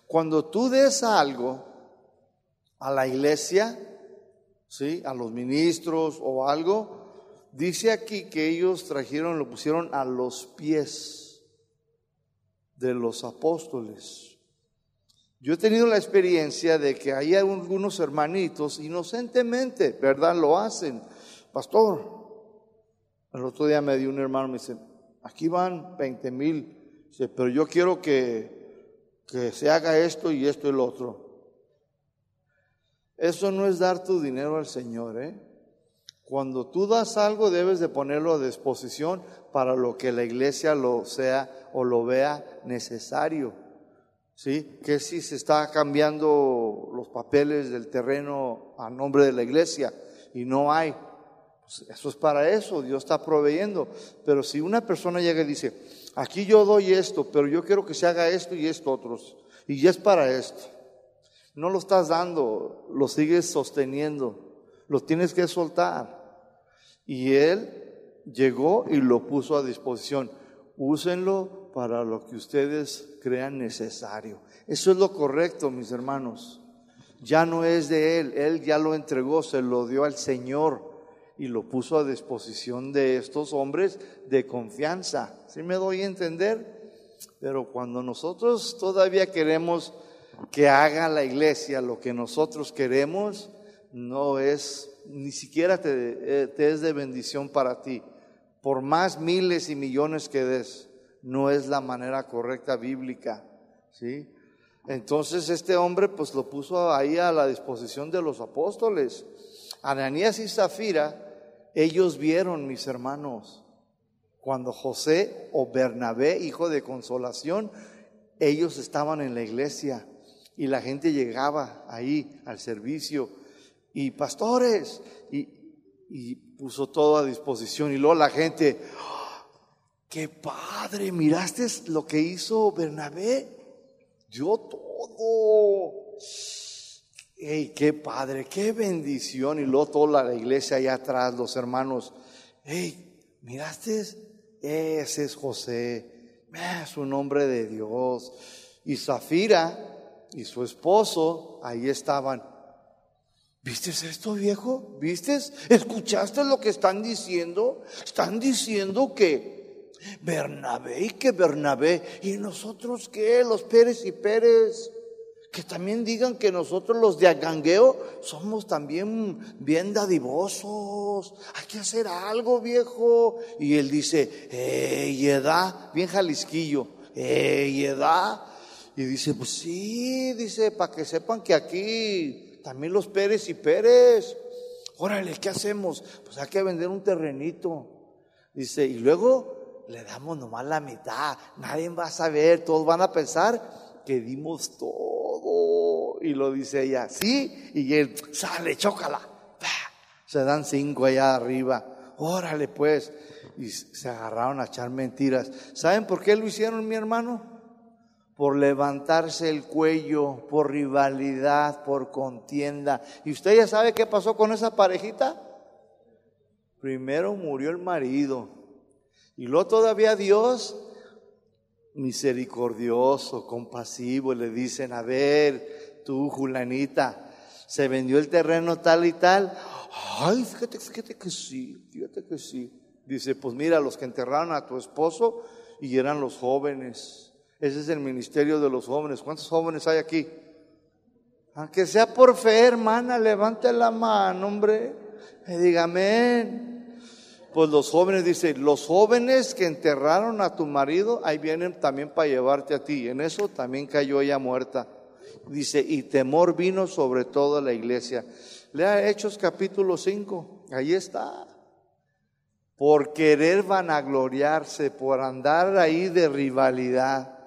Cuando tú des algo a la iglesia, ¿sí? a los ministros o algo, dice aquí que ellos trajeron, lo pusieron a los pies de los apóstoles. Yo he tenido la experiencia de que hay algunos hermanitos inocentemente, ¿verdad? Lo hacen. Pastor, el otro día me dio un hermano, me dice, aquí van 20 mil, pero yo quiero que, que se haga esto y esto y lo otro. Eso no es dar tu dinero al Señor, ¿eh? Cuando tú das algo debes de ponerlo a disposición para lo que la iglesia lo sea o lo vea necesario. ¿Sí? Que si se está cambiando los papeles del terreno a nombre de la iglesia y no hay, pues, eso es para eso, Dios está proveyendo. Pero si una persona llega y dice, aquí yo doy esto, pero yo quiero que se haga esto y esto otros, y ya es para esto, no lo estás dando, lo sigues sosteniendo, lo tienes que soltar. Y él llegó y lo puso a disposición. úsenlo para lo que ustedes crean necesario. Eso es lo correcto, mis hermanos. Ya no es de Él, Él ya lo entregó, se lo dio al Señor y lo puso a disposición de estos hombres de confianza. ¿Sí me doy a entender? Pero cuando nosotros todavía queremos que haga la iglesia lo que nosotros queremos, no es, ni siquiera te, eh, te es de bendición para ti. Por más miles y millones que des, no es la manera correcta bíblica. ¿sí? Entonces este hombre pues lo puso ahí a la disposición de los apóstoles. Ananías y Zafira, ellos vieron, mis hermanos, cuando José o Bernabé, hijo de consolación, ellos estaban en la iglesia y la gente llegaba ahí al servicio y pastores y, puso todo a disposición y luego la gente, ¡Ah! qué padre, miraste lo que hizo Bernabé, dio todo. ¡Ey, qué padre, qué bendición! Y luego toda la iglesia allá atrás, los hermanos, ¡Ey, miraste! Ese es José, es un hombre de Dios. Y Zafira y su esposo, ahí estaban. ¿Viste esto, viejo? ¿Viste? ¿Escuchaste lo que están diciendo? Están diciendo que Bernabé y que Bernabé. ¿Y nosotros qué? Los Pérez y Pérez que también digan que nosotros los de Agangueo somos también bien dadivosos. Hay que hacer algo, viejo. Y él dice, ¡eh, edad! Bien jalisquillo, ¡eh, edad! Y dice, pues sí, dice, para que sepan que aquí también los Pérez y Pérez. Órale, ¿qué hacemos? Pues hay que vender un terrenito. Dice, y luego le damos nomás la mitad. Nadie va a saber, todos van a pensar que dimos todo y lo dice ella, sí, y él, sale, chócala. Se dan cinco allá arriba, órale pues. Y se agarraron a echar mentiras. ¿Saben por qué lo hicieron, mi hermano? Por levantarse el cuello, por rivalidad, por contienda. ¿Y usted ya sabe qué pasó con esa parejita? Primero murió el marido. Y luego todavía Dios misericordioso, compasivo, le dicen, a ver, tú, Julanita, se vendió el terreno tal y tal. Ay, fíjate, fíjate que sí, fíjate que sí. Dice, pues mira, los que enterraron a tu esposo y eran los jóvenes. Ese es el ministerio de los jóvenes. ¿Cuántos jóvenes hay aquí? Aunque sea por fe, hermana, levante la mano, hombre. Y diga amén. Pues los jóvenes, dice, los jóvenes que enterraron a tu marido, ahí vienen también para llevarte a ti. En eso también cayó ella muerta. Dice, y temor vino sobre toda la iglesia. Lea Hechos capítulo 5, ahí está. Por querer vanagloriarse, por andar ahí de rivalidad.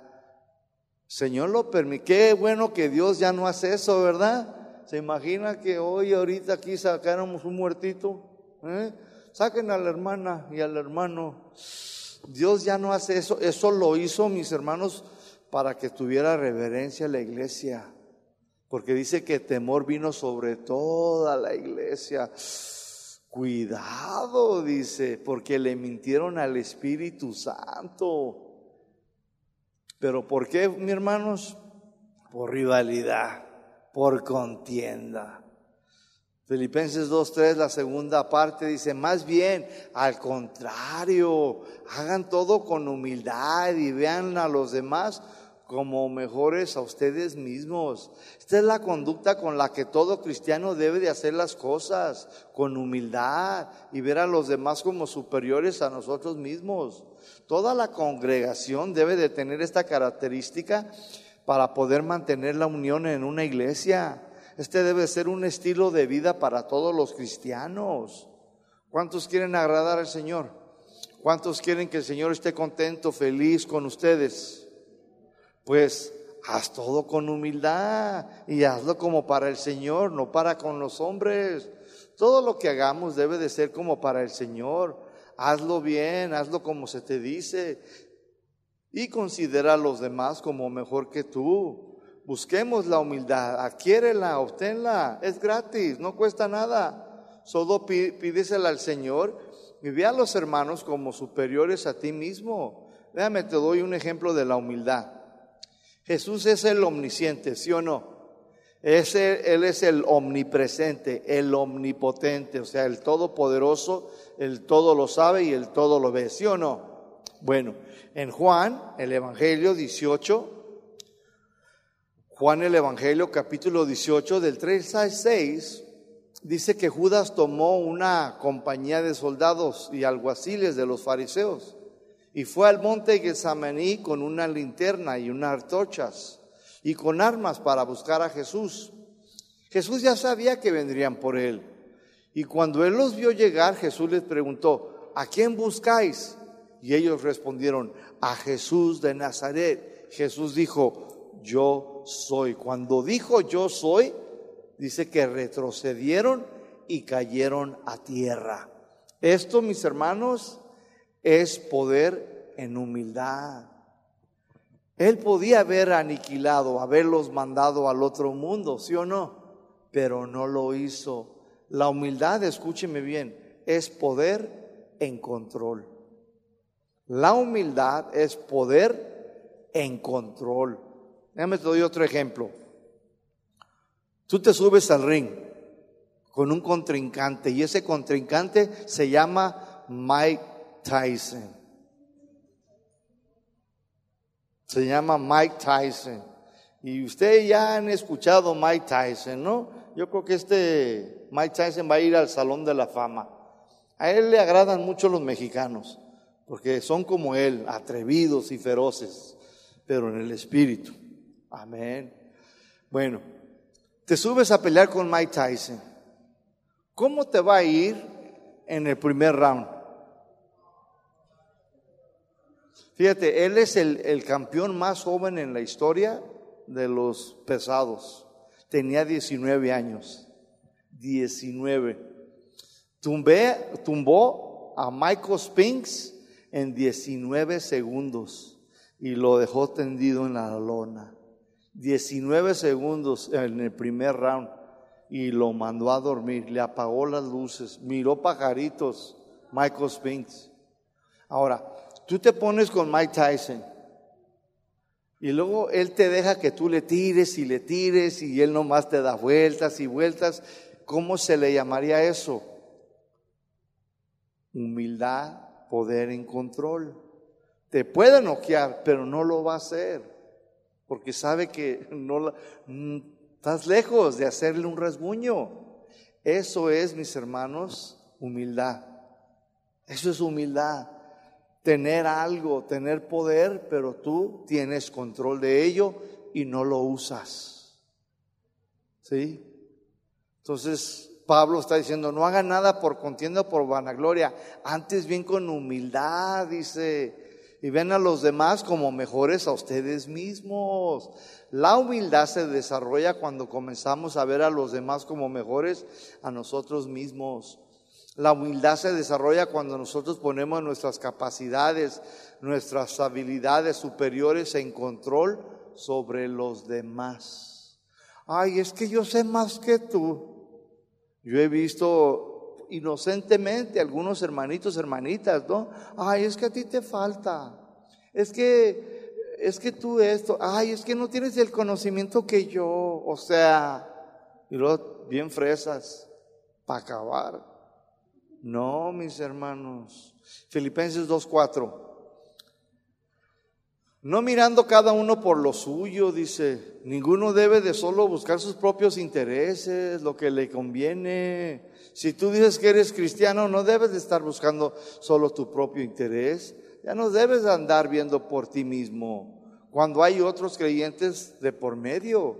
Señor lo permite. Qué bueno que Dios ya no hace eso, ¿verdad? ¿Se imagina que hoy, ahorita aquí sacáramos un muertito? ¿Eh? Saquen a la hermana y al hermano. Dios ya no hace eso. Eso lo hizo, mis hermanos, para que tuviera reverencia la iglesia. Porque dice que temor vino sobre toda la iglesia. Cuidado, dice, porque le mintieron al Espíritu Santo. Pero ¿por qué, mis hermanos? Por rivalidad, por contienda. Filipenses 2.3, la segunda parte dice, más bien, al contrario, hagan todo con humildad y vean a los demás como mejores a ustedes mismos. Esta es la conducta con la que todo cristiano debe de hacer las cosas, con humildad y ver a los demás como superiores a nosotros mismos. Toda la congregación debe de tener esta característica para poder mantener la unión en una iglesia. Este debe ser un estilo de vida para todos los cristianos. ¿Cuántos quieren agradar al Señor? ¿Cuántos quieren que el Señor esté contento, feliz con ustedes? pues haz todo con humildad y hazlo como para el Señor, no para con los hombres. Todo lo que hagamos debe de ser como para el Señor. Hazlo bien, hazlo como se te dice y considera a los demás como mejor que tú. Busquemos la humildad, adquiérela, obténla, es gratis, no cuesta nada. Solo pídesela al Señor y ve a los hermanos como superiores a ti mismo. Déjame, te doy un ejemplo de la humildad. Jesús es el omnisciente, ¿sí o no? él es el omnipresente, el omnipotente, o sea, el todopoderoso, el todo lo sabe y el todo lo ve, ¿sí o no? Bueno, en Juan, el Evangelio 18, Juan el Evangelio capítulo 18 del 3 al 6, dice que Judas tomó una compañía de soldados y alguaciles de los fariseos y fue al monte Getsemaní con una linterna y unas antorchas y con armas para buscar a Jesús. Jesús ya sabía que vendrían por él. Y cuando él los vio llegar, Jesús les preguntó, ¿a quién buscáis? Y ellos respondieron, a Jesús de Nazaret. Jesús dijo, yo soy. Cuando dijo yo soy, dice que retrocedieron y cayeron a tierra. Esto, mis hermanos, es poder en humildad. Él podía haber aniquilado, haberlos mandado al otro mundo, ¿sí o no? Pero no lo hizo. La humildad, escúcheme bien, es poder en control. La humildad es poder en control. Déjame te doy otro ejemplo. Tú te subes al ring con un contrincante y ese contrincante se llama Mike Tyson. Se llama Mike Tyson. Y ustedes ya han escuchado Mike Tyson, ¿no? Yo creo que este Mike Tyson va a ir al Salón de la Fama. A él le agradan mucho los mexicanos, porque son como él, atrevidos y feroces, pero en el espíritu. Amén. Bueno, te subes a pelear con Mike Tyson. ¿Cómo te va a ir en el primer round? Fíjate, él es el, el, campeón más joven en la historia de los pesados. Tenía 19 años. 19. Tumbé, tumbó a Michael Spinks en 19 segundos y lo dejó tendido en la lona. 19 segundos en el primer round y lo mandó a dormir, le apagó las luces, miró pajaritos, Michael Spinks. Ahora, tú te pones con Mike Tyson y luego él te deja que tú le tires y le tires y él nomás te da vueltas y vueltas. ¿Cómo se le llamaría eso? Humildad, poder en control. Te puede noquear, pero no lo va a hacer porque sabe que no estás lejos de hacerle un rasguño. Eso es, mis hermanos, humildad. Eso es humildad. Tener algo, tener poder, pero tú tienes control de ello y no lo usas. ¿Sí? Entonces, Pablo está diciendo, no haga nada por contienda o por vanagloria, antes bien con humildad, dice, y ven a los demás como mejores a ustedes mismos. La humildad se desarrolla cuando comenzamos a ver a los demás como mejores a nosotros mismos. La humildad se desarrolla cuando nosotros ponemos nuestras capacidades, nuestras habilidades superiores en control sobre los demás. Ay, es que yo sé más que tú. Yo he visto inocentemente algunos hermanitos, hermanitas, ¿no? Ay, es que a ti te falta. Es que, es que tú esto, ay, es que no tienes el conocimiento que yo, o sea, y luego bien fresas, para acabar. No, mis hermanos. Filipenses 2.4. No mirando cada uno por lo suyo, dice, ninguno debe de solo buscar sus propios intereses, lo que le conviene, si tú dices que eres cristiano, no debes de estar buscando solo tu propio interés. Ya no debes de andar viendo por ti mismo. Cuando hay otros creyentes de por medio.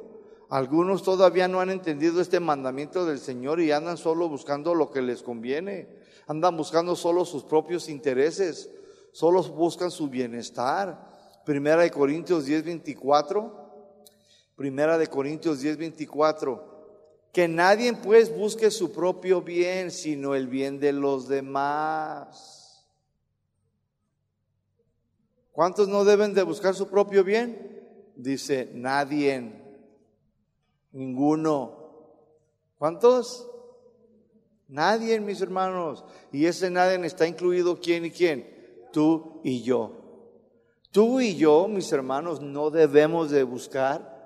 Algunos todavía no han entendido este mandamiento del Señor y andan solo buscando lo que les conviene. Andan buscando solo sus propios intereses. Solo buscan su bienestar. Primera de Corintios 10, 24. Primera de Corintios 10, 24 que nadie pues busque su propio bien, sino el bien de los demás. ¿Cuántos no deben de buscar su propio bien? Dice, nadie, ninguno. ¿Cuántos? Nadie, mis hermanos. Y ese nadie está incluido quién y quién, tú y yo. Tú y yo, mis hermanos, no debemos de buscar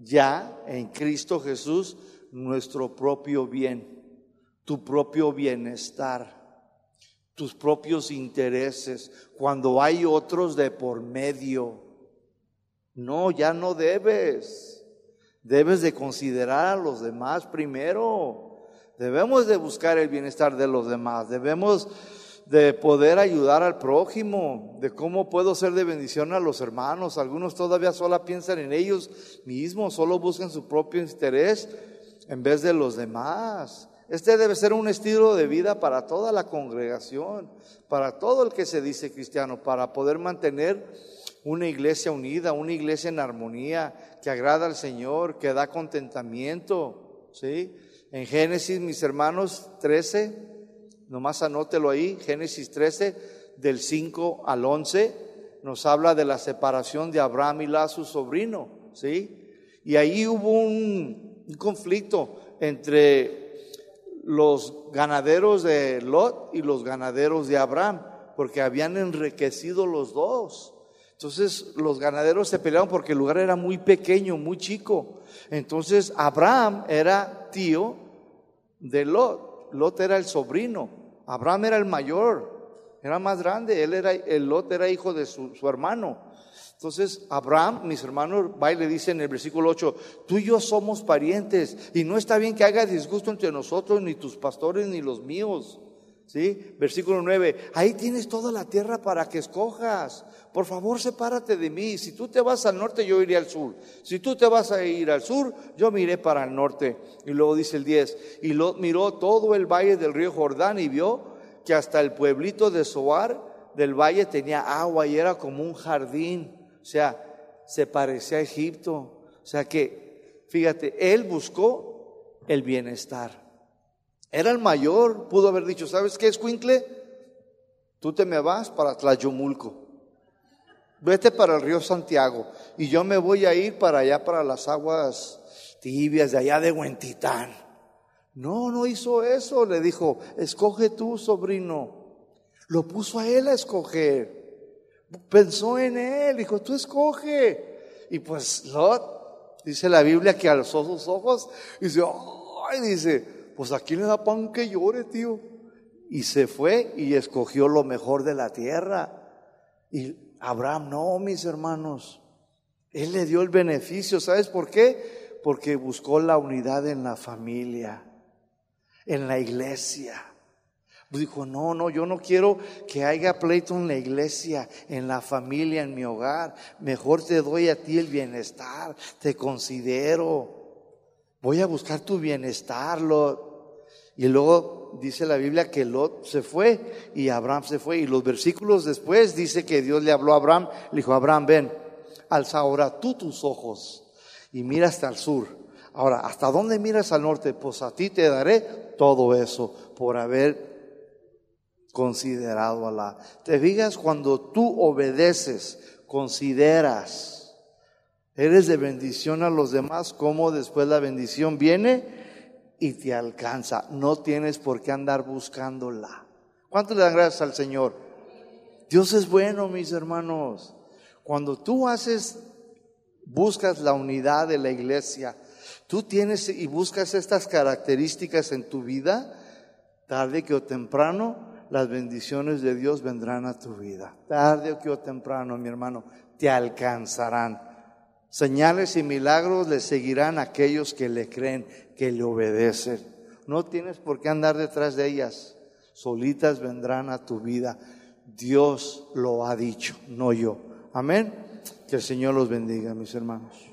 ya en Cristo Jesús nuestro propio bien, tu propio bienestar, tus propios intereses, cuando hay otros de por medio. No, ya no debes. Debes de considerar a los demás primero. Debemos de buscar el bienestar de los demás. Debemos de poder ayudar al prójimo, de cómo puedo ser de bendición a los hermanos. Algunos todavía solo piensan en ellos mismos, solo buscan su propio interés en vez de los demás. Este debe ser un estilo de vida para toda la congregación, para todo el que se dice cristiano, para poder mantener una iglesia unida, una iglesia en armonía, que agrada al Señor, que da contentamiento. ¿sí? En Génesis, mis hermanos, 13, nomás anótelo ahí, Génesis 13, del 5 al 11, nos habla de la separación de Abraham y la su sobrino, ¿sí? Y ahí hubo un, un conflicto entre los ganaderos de Lot y los ganaderos de Abraham, porque habían enriquecido los dos. Entonces los ganaderos se pelearon porque el lugar era muy pequeño, muy chico. Entonces Abraham era tío de Lot. Lot era el sobrino. Abraham era el mayor, era más grande, él era, el Lot era hijo de su, hermano. Entonces, Abraham, mis hermanos, va y le dice en el versículo 8, tú y yo somos parientes y no está bien que haga disgusto entre nosotros, ni tus pastores, ni los míos. ¿Sí? Versículo 9, ahí tienes toda la tierra para que escojas. Por favor, sepárate de mí. Si tú te vas al norte, yo iré al sur. Si tú te vas a ir al sur, yo miré para el norte. Y luego dice el 10, y lo, miró todo el valle del río Jordán y vio que hasta el pueblito de Soar del valle tenía agua y era como un jardín. O sea, se parecía a Egipto. O sea que, fíjate, él buscó el bienestar. Era el mayor, pudo haber dicho, ¿sabes qué es Cuincle? Tú te me vas para Tlayomulco vete para el río Santiago y yo me voy a ir para allá, para las aguas tibias de allá de Huentitán. No, no hizo eso, le dijo, escoge tú, sobrino. Lo puso a él a escoger. Pensó en él, dijo, tú escoge. Y pues Lot, dice la Biblia que alzó sus ojos y dice, ay, dice, pues aquí le da pan que llore, tío. Y se fue y escogió lo mejor de la tierra. Y Abraham no, mis hermanos. Él le dio el beneficio. ¿Sabes por qué? Porque buscó la unidad en la familia, en la iglesia. Dijo, no, no, yo no quiero que haya pleito en la iglesia, en la familia, en mi hogar. Mejor te doy a ti el bienestar, te considero. Voy a buscar tu bienestar, Y dice la Biblia que Lot se fue y Abraham se fue. Y los versículos después dice que Dios le habló a Abraham, le dijo, Abraham, ven, alza ahora tú tus ojos y mira hasta el sur. Ahora, ¿hasta dónde miras al norte? Pues a ti te daré todo eso por haber considerado a la. Te fijas cuando tú obedeces, consideras, eres de bendición a los demás, como después la bendición viene y te alcanza. No tienes por qué andar buscándola. ¿Cuánto le dan gracias al Señor? Dios es bueno, mis hermanos. Cuando tú haces, buscas la unidad de la iglesia, tú tienes y buscas estas características en tu vida, tarde que o temprano, las bendiciones de Dios vendrán a tu vida. Tarde que o temprano, mi hermano, te alcanzarán. Señales y milagros le seguirán a aquellos que le creen, que le obedecen. No tienes por qué andar detrás de ellas. Solitas vendrán a tu vida. Dios lo ha dicho, no yo. Amén. Que el Señor los bendiga, mis hermanos.